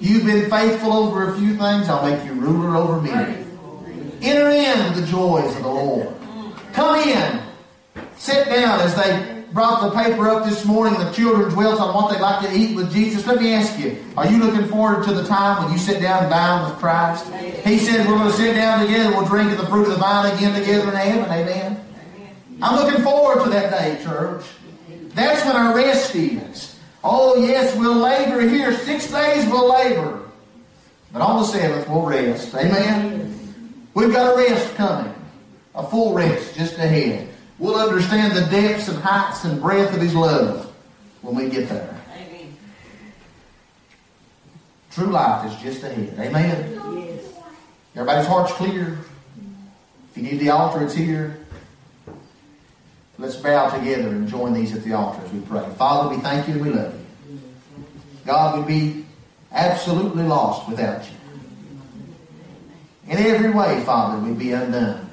You've been faithful over a few things, I'll make you ruler over many. Enter into the joys of the Lord. Come in. Sit down as they brought the paper up this morning, the children's wills on what they'd like to eat with Jesus. Let me ask you, are you looking forward to the time when you sit down and dine with Christ? He said we're going to sit down together, we'll drink of the fruit of the vine again together in heaven. Amen. I'm looking forward to that day, church. That's when our rest is. Oh, yes, we'll labor here. Six days we'll labor. But on the seventh, we'll rest. Amen? We've got a rest coming. A full rest just ahead. We'll understand the depths and heights and breadth of His love when we get there. Amen. True life is just ahead. Amen. Yes. Everybody's heart's clear. If you need the altar, it's here. Let's bow together and join these at the altar as we pray. Father, we thank you and we love you. God, we'd be absolutely lost without you. In every way, Father, we'd be undone.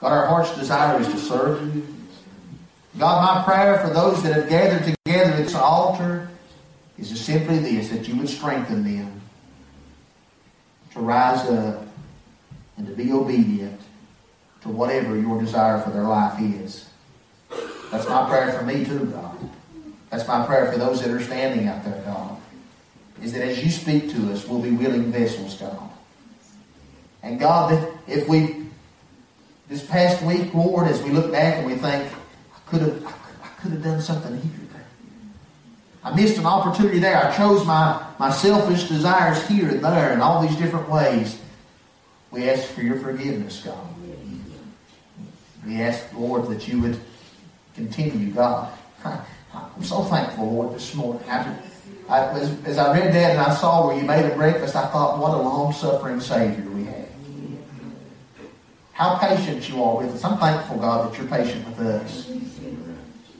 God, our heart's desire is to serve you. God, my prayer for those that have gathered together at this altar is simply this, that you would strengthen them to rise up and to be obedient to whatever your desire for their life is. That's my prayer for me too, God. That's my prayer for those that are standing out there, God. Is that as you speak to us, we'll be willing vessels, God. And God, if we this past week, Lord, as we look back and we think, I could have, I could have done something here. I missed an opportunity there. I chose my, my selfish desires here and there in all these different ways. We ask for your forgiveness, God. We ask, Lord, that you would continue, God. I'm so thankful, Lord, this morning. I, I, as, as I read that and I saw where you made a breakfast, I thought, what a long-suffering Savior how patient you are with us. I'm thankful, God, that you're patient with us.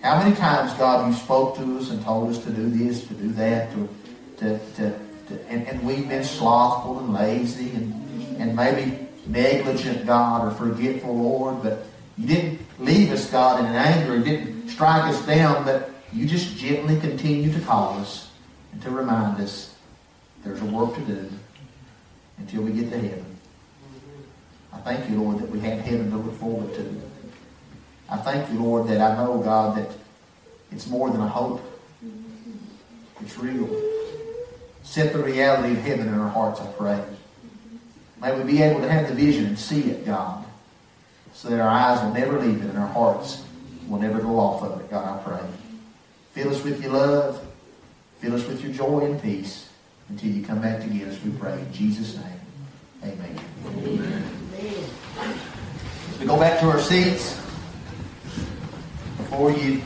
How many times, God, you spoke to us and told us to do this, to do that, to, to, to, to and, and, we've been slothful and lazy and, and maybe negligent, God, or forgetful, Lord, but you didn't leave us, God, in anger, and didn't strike us down, but you just gently continue to call us and to remind us there's a work to do until we get to heaven. I thank you, Lord, that we have heaven to look forward to. I thank you, Lord, that I know, God, that it's more than a hope. It's real. Set the reality of heaven in our hearts, I pray. May we be able to have the vision and see it, God, so that our eyes will never leave it and our hearts will never go off of it, God, I pray. Fill us with your love. Fill us with your joy and peace until you come back to get us, we pray. In Jesus' name, amen. amen. We go back to our seats, before you